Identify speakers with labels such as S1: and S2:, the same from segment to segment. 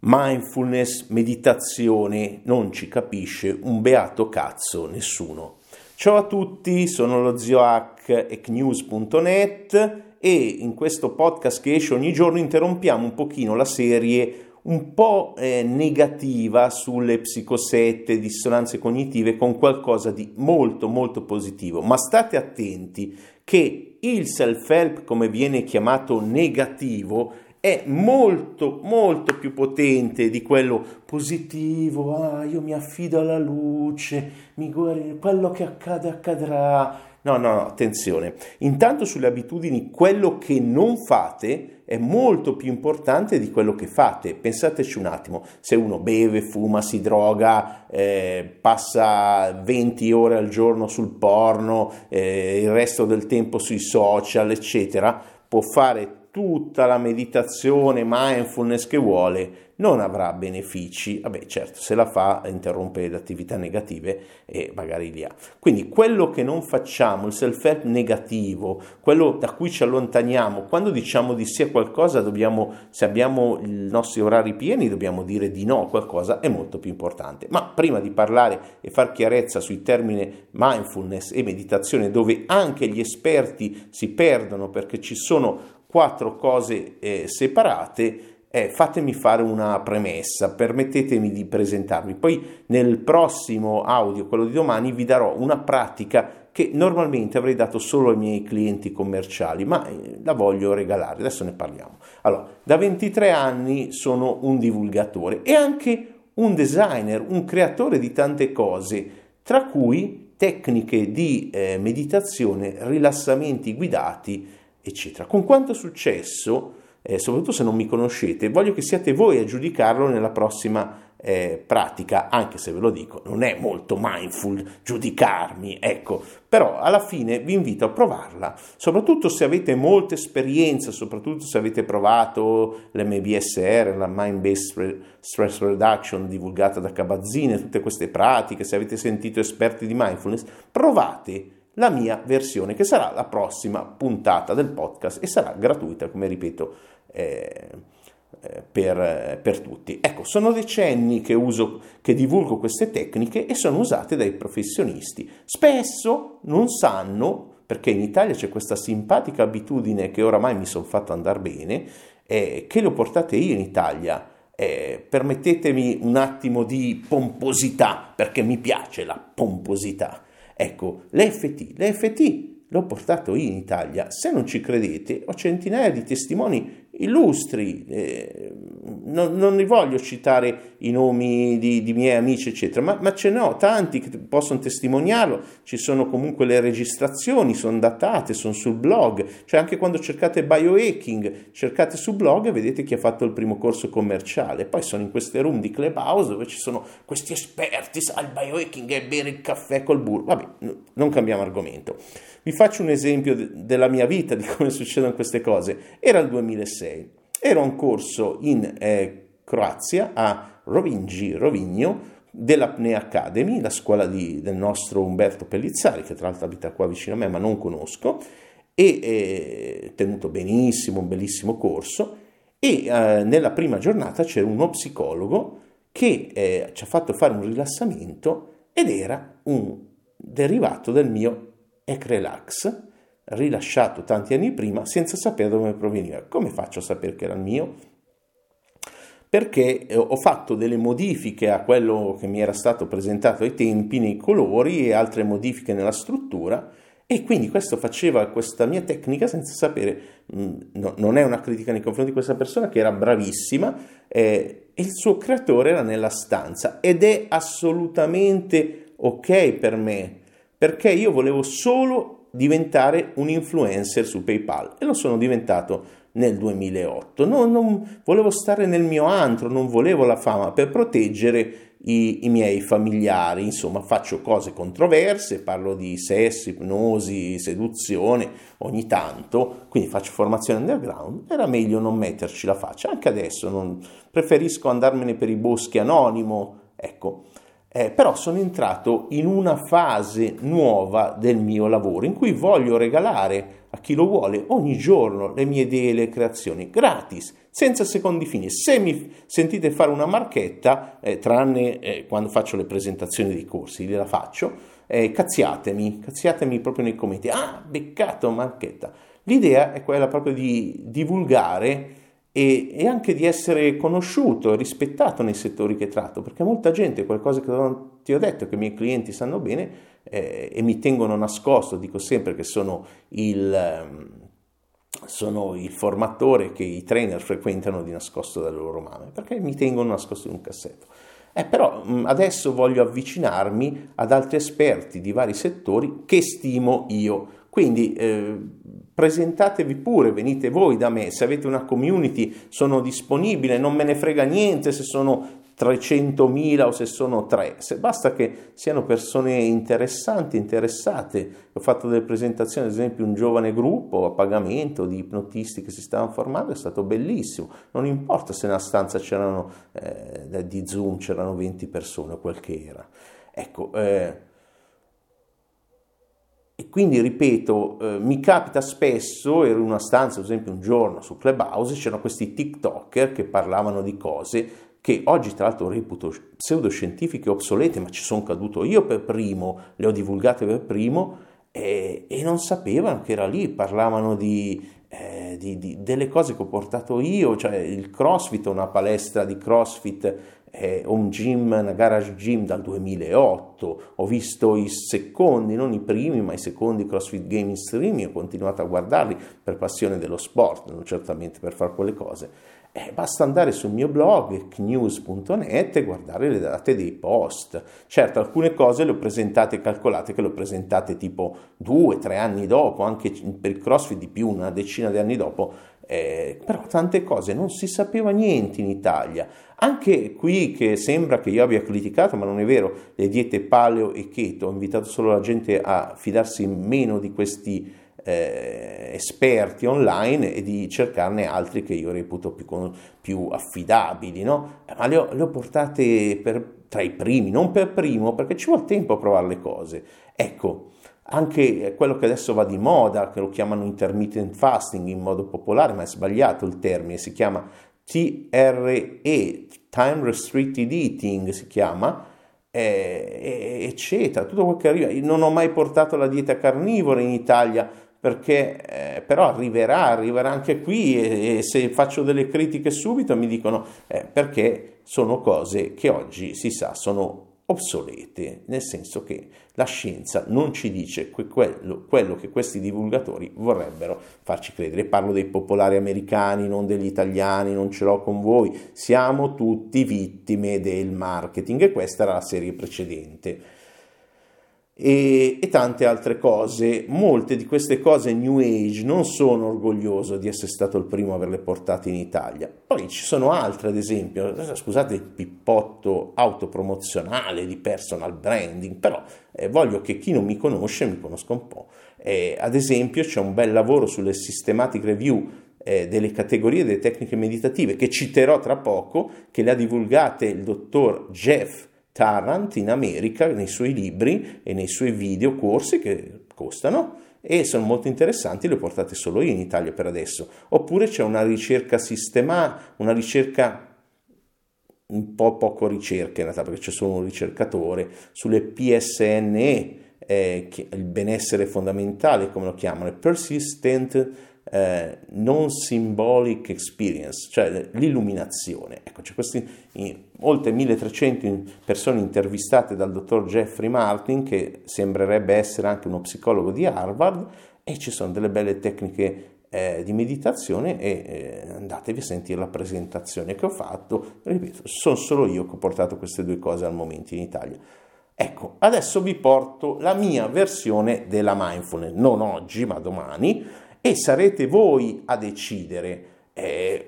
S1: mindfulness, meditazione, non ci capisce un beato cazzo nessuno. Ciao a tutti, sono lo zio Hack ecnews.net e in questo podcast che esce ogni giorno interrompiamo un pochino la serie un po' eh, negativa sulle psicosette, dissonanze cognitive con qualcosa di molto molto positivo, ma state attenti che il self-help come viene chiamato negativo è molto molto più potente di quello positivo, ah io mi affido alla luce, mi guardo, quello che accade accadrà. No, no, no, attenzione. Intanto sulle abitudini quello che non fate è molto più importante di quello che fate. Pensateci un attimo, se uno beve, fuma, si droga, eh, passa 20 ore al giorno sul porno, eh, il resto del tempo sui social, eccetera, può fare tutta la meditazione, mindfulness che vuole, non avrà benefici. Vabbè, certo, se la fa interrompe le attività negative e magari li ha. Quindi quello che non facciamo, il self-help negativo, quello da cui ci allontaniamo, quando diciamo di sì a qualcosa, dobbiamo, se abbiamo i nostri orari pieni, dobbiamo dire di no a qualcosa, è molto più importante. Ma prima di parlare e far chiarezza sui termini mindfulness e meditazione, dove anche gli esperti si perdono perché ci sono quattro cose eh, separate, eh, fatemi fare una premessa, permettetemi di presentarvi. Poi nel prossimo audio, quello di domani, vi darò una pratica che normalmente avrei dato solo ai miei clienti commerciali, ma eh, la voglio regalare, adesso ne parliamo. Allora, da 23 anni sono un divulgatore e anche un designer, un creatore di tante cose, tra cui tecniche di eh, meditazione, rilassamenti guidati, eccetera. Con quanto successo, eh, soprattutto se non mi conoscete, voglio che siate voi a giudicarlo nella prossima eh, pratica, anche se ve lo dico, non è molto mindful giudicarmi, ecco, però alla fine vi invito a provarla, soprattutto se avete molta esperienza, soprattutto se avete provato l'MBSR, la Mind Based Stress Reduction divulgata da Cabazzine, tutte queste pratiche, se avete sentito esperti di mindfulness, provate la mia versione, che sarà la prossima puntata del podcast e sarà gratuita, come ripeto, eh, eh, per, per, tutti. Ecco, sono decenni che uso, che divulgo queste tecniche e sono usate dai professionisti. Spesso non sanno, perché in Italia c'è questa simpatica abitudine che oramai mi sono fatto andare bene, eh, che le ho portate io in Italia. Eh, permettetemi un attimo di pomposità, perché mi piace la pomposità. Ecco, l'EFT, l'EFT l'ho portato in Italia. Se non ci credete, ho centinaia di testimoni illustri, eh, non, non ne voglio citare i nomi di, di miei amici, eccetera, ma, ma, ce ne ho tanti che possono testimoniarlo. Ci sono comunque le registrazioni, sono datate, sono sul blog. Cioè, anche quando cercate biohacking, cercate sul blog e vedete chi ha fatto il primo corso commerciale. Poi sono in queste room di Clubhouse dove ci sono questi esperti, sa, il biohacking è bere il caffè col burro. Vabbè, non cambiamo argomento. Vi faccio un esempio de- della mia vita, di come succedono queste cose. Era il 2006, ero a un corso in eh, Croazia a Rovingi, Rovigno, dell'Apnea Academy, la scuola di, del nostro Umberto Pellizzari, che tra l'altro abita qua vicino a me, ma non conosco, e eh, tenuto benissimo, un bellissimo corso, e eh, nella prima giornata c'era uno psicologo che eh, ci ha fatto fare un rilassamento ed era un derivato del mio Ecrelax, rilasciato tanti anni prima senza sapere dove proveniva. Come faccio a sapere che era il mio? Perché eh, ho fatto delle modifiche a quello che mi era stato presentato ai tempi nei colori e altre modifiche nella struttura e quindi questo faceva questa mia tecnica senza sapere, mm, no, non è una critica nei confronti di questa persona che era bravissima eh, il suo creatore era nella stanza ed è assolutamente ok per me perché io volevo solo diventare un influencer su PayPal e lo sono diventato nel 2008. Non, non, volevo stare nel mio antro, non volevo la fama per proteggere i, i, miei familiari, insomma faccio cose controverse, parlo di sesso, ipnosi, seduzione ogni tanto, quindi faccio formazione underground, era meglio non metterci la faccia, anche adesso non, preferisco andarmene per i boschi anonimo, ecco. Eh, però sono entrato in una fase nuova del mio lavoro in cui voglio regalare a chi lo vuole ogni giorno le mie idee e le creazioni gratis, senza secondi fini. Se mi sentite fare una marchetta, eh, tranne eh, quando faccio le presentazioni dei corsi, gliela faccio, eh, cazziatemi, cazziatemi proprio nei commenti. Ah, beccato marchetta. L'idea è quella proprio di divulgare e, e, anche di essere conosciuto rispettato nei settori che tratto, perché molta gente, qualcosa che non ti ho detto, che i miei clienti sanno bene eh, e mi tengono nascosto, dico sempre che sono il, ehm, sono il formatore che i trainer frequentano di nascosto dalle loro mani, perché mi tengono nascosto in un cassetto. Eh, però adesso voglio avvicinarmi ad altri esperti di vari settori che stimo io. Quindi eh, presentatevi pure, venite voi da me, se avete una community sono disponibile, non me ne frega niente se sono 300.000 o se sono 3, se basta che siano persone interessanti, interessate. Ho fatto delle presentazioni, ad esempio un giovane gruppo a pagamento di ipnotisti che si stavano formando, è stato bellissimo, non importa se nella stanza c'erano eh, di Zoom c'erano 20 persone o quel che era. Ecco, eh, e quindi, ripeto, eh, mi capita spesso, ero in una stanza, ad esempio un giorno su Clubhouse, c'erano questi TikToker che parlavano di cose che oggi tra l'altro reputo pseudoscientifiche obsolete, ma ci sono caduto io per primo, le ho divulgate per primo e, e non sapevano che era lì, parlavano di, eh, di, di, delle cose che ho portato io, cioè il CrossFit, una palestra di CrossFit eh, un gym, una garage gym dal 2008, ho visto i secondi, non i primi, ma i secondi CrossFit Gaming Streaming, ho continuato a guardarli per passione dello sport, non certamente per fare quelle cose. Eh, basta andare sul mio blog knews.net e guardare le date dei post. Certo, alcune cose le ho presentate, calcolate che le ho presentate tipo due, tre anni dopo, anche per il CrossFit di più, una decina di anni dopo, eh, però tante cose non si sapeva niente in Italia. Anche qui che sembra che io abbia criticato, ma non è vero, le diete paleo e keto, ho invitato solo la gente a fidarsi meno di questi eh, esperti online e di cercarne altri che io reputo più, più affidabili, no? Ma le ho, le ho portate per, tra i primi, non per primo, perché ci vuole tempo a provare le cose. Ecco, anche quello che adesso va di moda, che lo chiamano intermittent fasting in modo popolare, ma è sbagliato il termine, si chiama TRE, Time Restricted Eating si chiama, eh, eccetera, tutto quel che arriva. non ho mai portato la dieta carnivora in Italia perché eh, però arriverà, arriverà anche qui e, e, se faccio delle critiche subito mi dicono eh, perché sono cose che oggi si sa sono obsolete, nel senso che la scienza non ci dice quello, quello, che questi divulgatori vorrebbero farci credere. Parlo dei popolari americani, non degli italiani, non ce l'ho con voi. Siamo tutti vittime del marketing e questa era la serie precedente e, e, tante altre cose. Molte di queste cose New Age non sono orgoglioso di essere stato il primo a averle portate in Italia. Poi ci sono altre, ad esempio, scusate il pippotto autopromozionale di personal branding, però eh, voglio che chi non mi conosce mi conosca un po'. Eh, ad esempio c'è un bel lavoro sulle systematic review eh, delle categorie delle tecniche meditative che citerò tra poco, che le ha divulgate il dottor Jeff Tarrant in America nei suoi libri e nei suoi video corsi che costano e sono molto interessanti, le ho portate solo io in Italia per adesso. Oppure c'è una ricerca sistema, una ricerca un po' poco ricerca in realtà perché c'è solo un ricercatore sulle PSNE, eh, il benessere fondamentale come lo chiamano, persistent eh, non symbolic experience, cioè l'illuminazione. Ecco, c'è questi in, oltre 1300 persone intervistate dal dottor Jeffrey Martin, che sembrerebbe essere anche uno psicologo di Harvard, e ci sono delle belle tecniche eh, di meditazione e eh, andatevi a sentire la presentazione che ho fatto. Ripeto, sono solo io che ho portato queste due cose al momento in Italia. Ecco, adesso vi porto la mia versione della mindfulness, non oggi ma domani, e sarete voi a decidere. Eh,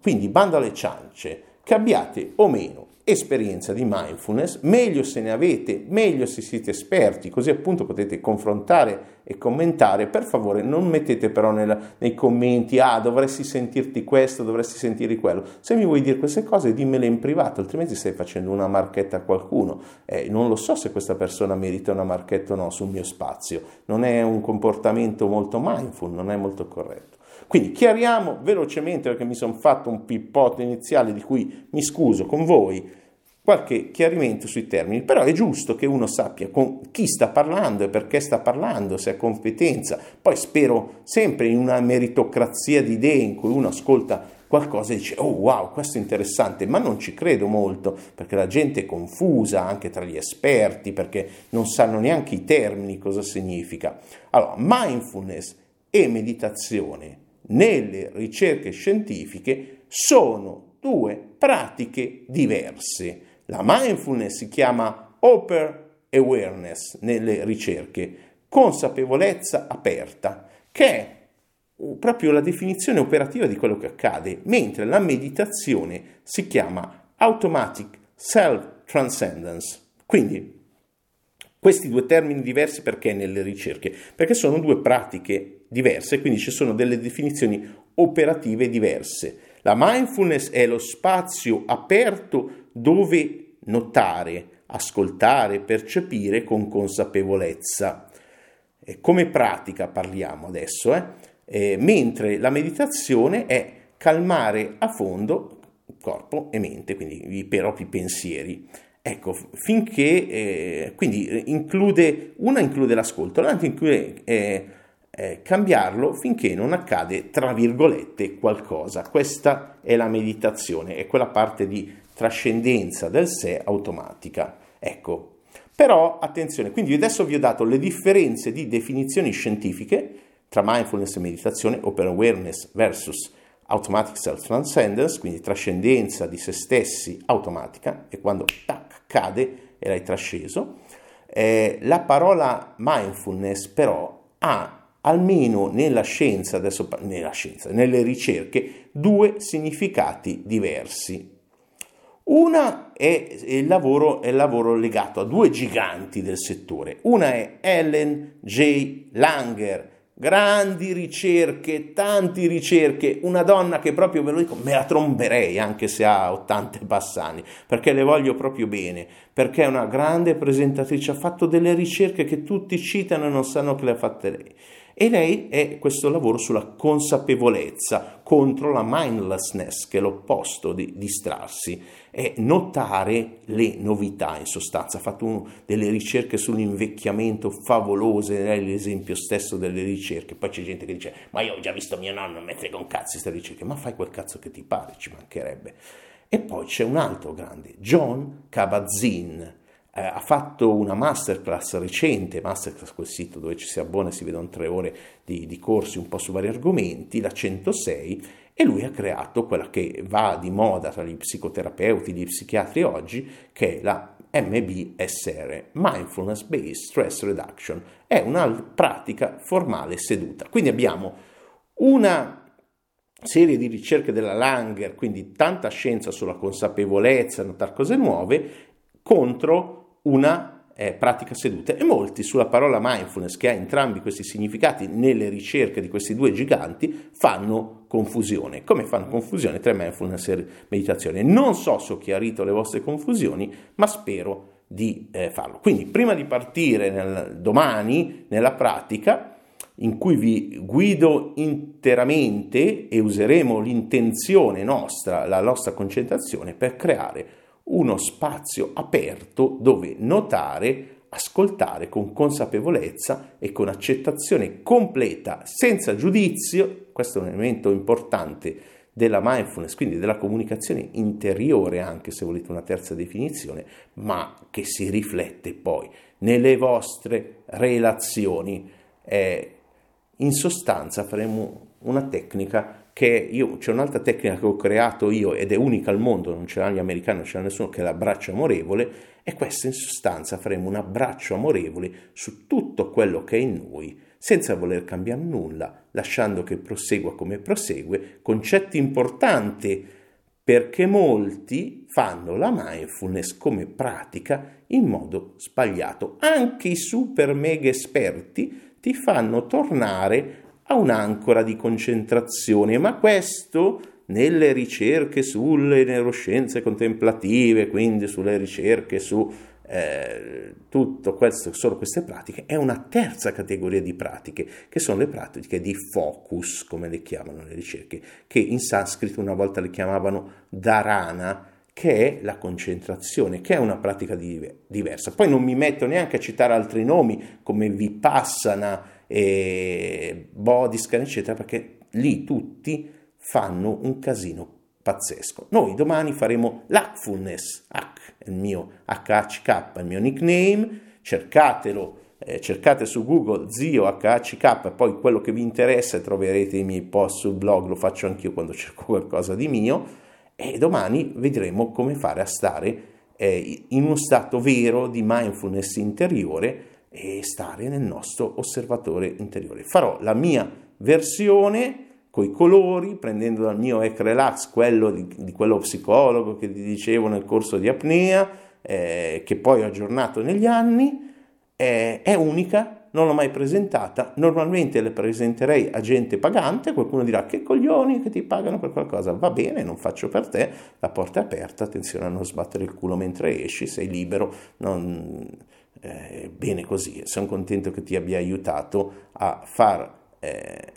S1: quindi bando alle ciance, che abbiate o meno esperienza di mindfulness, meglio se ne avete, meglio se siete esperti, così appunto potete confrontare e commentare. Per favore non mettete però nel, nei commenti, ah dovresti sentirti questo, dovresti sentire quello. Se mi vuoi dire queste cose dimmele in privato, altrimenti stai facendo una marchetta a qualcuno. Eh, non lo so se questa persona merita una marchetta o no sul mio spazio. Non è un comportamento molto mindful, non è molto corretto. Quindi chiariamo velocemente, perché mi sono fatto un pippotto iniziale di cui mi scuso con voi, qualche chiarimento sui termini, però è giusto che uno sappia con chi sta parlando e perché sta parlando, se ha competenza. Poi spero sempre in una meritocrazia di idee in cui uno ascolta qualcosa e dice oh wow questo è interessante. Ma non ci credo molto perché la gente è confusa anche tra gli esperti perché non sanno neanche i termini cosa significa. Allora mindfulness e meditazione nelle ricerche scientifiche sono due pratiche diverse. La mindfulness si chiama Open Awareness nelle ricerche, consapevolezza aperta, che è proprio la definizione operativa di quello che accade, mentre la meditazione si chiama Automatic Self Transcendence. Quindi questi due termini diversi perché nelle ricerche? Perché sono due pratiche diverse, quindi ci sono delle definizioni operative diverse. La mindfulness è lo spazio aperto dove notare, ascoltare, percepire con consapevolezza. Come pratica parliamo adesso, eh? Eh, mentre la meditazione è calmare a fondo corpo e mente, quindi i propri pensieri. Ecco, finché eh, quindi include, una include l'ascolto, l'altra include eh, cambiarlo finché non accade, tra virgolette, qualcosa. Questa è la meditazione, è quella parte di trascendenza del sé automatica. Ecco, però attenzione, quindi adesso vi ho dato le differenze di definizioni scientifiche tra mindfulness e meditazione, open awareness versus automatic self-transcendence, quindi trascendenza di se stessi automatica, e quando tac, cade e l'hai trasceso. Eh, la parola mindfulness però ha almeno nella scienza, adesso nella scienza, nelle ricerche, due significati diversi. Una è il, lavoro, è il lavoro legato a due giganti del settore. Una è Ellen J. Langer, grandi ricerche, tante ricerche, una donna che proprio ve lo dico, me la tromberei anche se ha 80 passani, perché le voglio proprio bene, perché è una grande presentatrice, ha fatto delle ricerche che tutti citano e non sanno che le ha fatte lei. E lei è questo lavoro sulla consapevolezza contro la mindlessness, che è l'opposto di distrarsi, è notare le novità in sostanza. Ha fatto un, delle ricerche sull'invecchiamento favolose, è l'esempio stesso delle ricerche. Poi c'è gente che dice, ma io ho già visto mio nonno, non mi frega un cazzo queste ricerche, ma fai quel cazzo che ti pare, ci mancherebbe. E poi c'è un altro grande, John Kabat-Zinn, eh, ha fatto una masterclass recente, masterclass quel sito dove ci si abbona e si vedono tre ore di, di corsi un po' su vari argomenti, la 106, e lui ha creato quella che va di moda tra gli psicoterapeuti, gli psichiatri oggi, che è la MBSR, Mindfulness Based Stress Reduction, è una pratica formale seduta. Quindi abbiamo una serie di ricerche della Langer, quindi tanta scienza sulla consapevolezza, notare cose nuove, contro una eh, pratica seduta e molti sulla parola mindfulness che ha entrambi questi significati nelle ricerche di questi due giganti fanno confusione. Come fanno confusione tra mindfulness e meditazione? Non so se ho chiarito le vostre confusioni, ma spero di eh, farlo. Quindi prima di partire nel, domani nella pratica, in cui vi guido interamente e useremo l'intenzione nostra, la nostra concentrazione per creare uno spazio aperto dove notare, ascoltare con consapevolezza e con accettazione completa, senza giudizio, questo è un elemento importante della mindfulness, quindi della comunicazione interiore, anche se volete una terza definizione, ma che si riflette poi nelle vostre relazioni. Eh, in sostanza faremo una tecnica che io, c'è un'altra tecnica che ho creato io ed è unica al mondo, non ce l'ha gli americani, non ce l'ha nessuno, che è l'abbraccio amorevole, e questa in sostanza faremo un abbraccio amorevole su tutto quello che è in noi, senza voler cambiare nulla, lasciando che prosegua come prosegue, concetti importanti perché molti fanno la mindfulness come pratica in modo sbagliato. Anche i super mega esperti ti fanno tornare a un'ancora di concentrazione, ma questo nelle ricerche sulle neuroscienze contemplative, quindi sulle ricerche su eh, tutto questo, solo queste pratiche, è una terza categoria di pratiche, che sono le pratiche di focus, come le chiamano le ricerche, che in sanscrito una volta le chiamavano dharana, che è la concentrazione, che è una pratica di, diversa. Poi non mi metto neanche a citare altri nomi come Vipassana, e Bodhiscan, eccetera, perché lì tutti fanno un casino pazzesco. Noi domani faremo l'Hackfulness, Hack, il mio HHK, il mio nickname, cercatelo, eh, cercate su Google zio HHK poi quello che vi interessa troverete i miei post sul blog, lo faccio anch'io quando cerco qualcosa di mio e domani vedremo come fare a stare eh, in uno stato vero di mindfulness interiore e stare nel nostro osservatore interiore. Farò la mia versione coi colori, prendendo dal mio Ec Relax quello di, di, quello psicologo che ti dicevo nel corso di apnea, eh, che poi ho aggiornato negli anni, eh, è unica, non l'ho mai presentata, normalmente le presenterei a gente pagante, qualcuno dirà che coglioni che ti pagano per qualcosa, va bene, non faccio per te, la porta è aperta, attenzione a non sbattere il culo mentre esci, sei libero, non, eh, bene così, sono contento che ti abbia aiutato a far... Eh,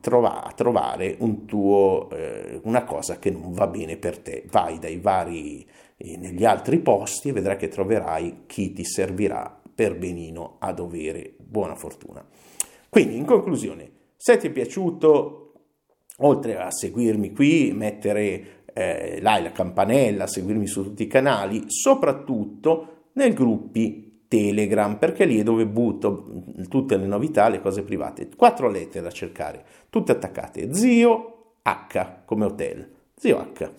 S1: trova, a trovare un tuo, eh, una cosa che non va bene per te. Vai dai vari, eh, negli altri posti e vedrai che troverai chi ti servirà per benino a dovere. Buona fortuna. Quindi, in conclusione, se ti è piaciuto, oltre a seguirmi qui, mettere eh, like, la campanella, seguirmi su tutti i canali, soprattutto nei gruppi Telegram, perché lì è dove butto tutte le novità, le cose private. Quattro lettere da cercare, tutte attaccate. Zio H come hotel. Zio H.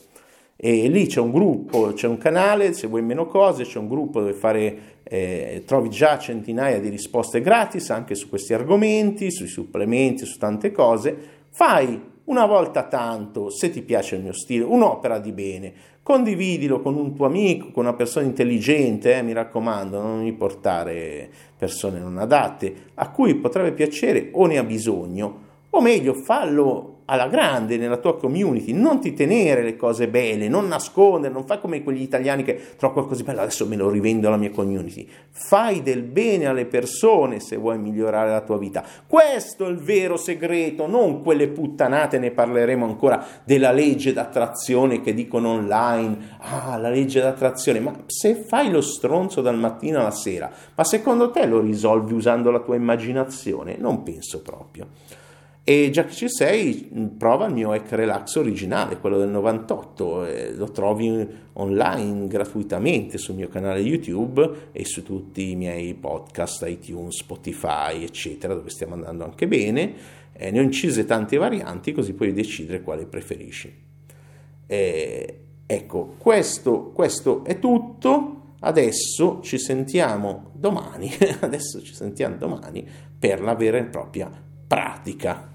S1: E lì c'è un gruppo, c'è un canale, se vuoi meno cose, c'è un gruppo dove fare, eh, trovi già centinaia di risposte gratis anche su questi argomenti, sui supplementi, su tante cose. Fai una volta tanto, se ti piace il mio stile, un'opera di bene, condividilo con un tuo amico, con una persona intelligente, eh, mi raccomando, non mi portare persone non adatte, a cui potrebbe piacere o ne ha bisogno, o meglio, fallo alla grande nella tua community, non ti tenere le cose belle, non nascondere, non fai come quegli italiani che trovo qualcosa di bello, adesso me lo rivendo alla mia community. Fai del bene alle persone se vuoi migliorare la tua vita. Questo è il vero segreto, non quelle puttanate, ne parleremo ancora della legge d'attrazione che dicono online, ah, la legge d'attrazione, ma se fai lo stronzo dal mattino alla sera, ma secondo te lo risolvi usando la tua immaginazione? Non penso proprio. E già che ci sei, prova il mio Ec Relax originale, quello del 98, eh, lo trovi online gratuitamente sul mio canale YouTube e su tutti i miei podcast, iTunes, Spotify, eccetera, dove stiamo andando anche bene. Eh, ne ho incise tante varianti, così puoi decidere quale preferisci. Eh, ecco, questo, questo è tutto. Adesso ci sentiamo domani, adesso ci sentiamo domani per la vera e propria pratica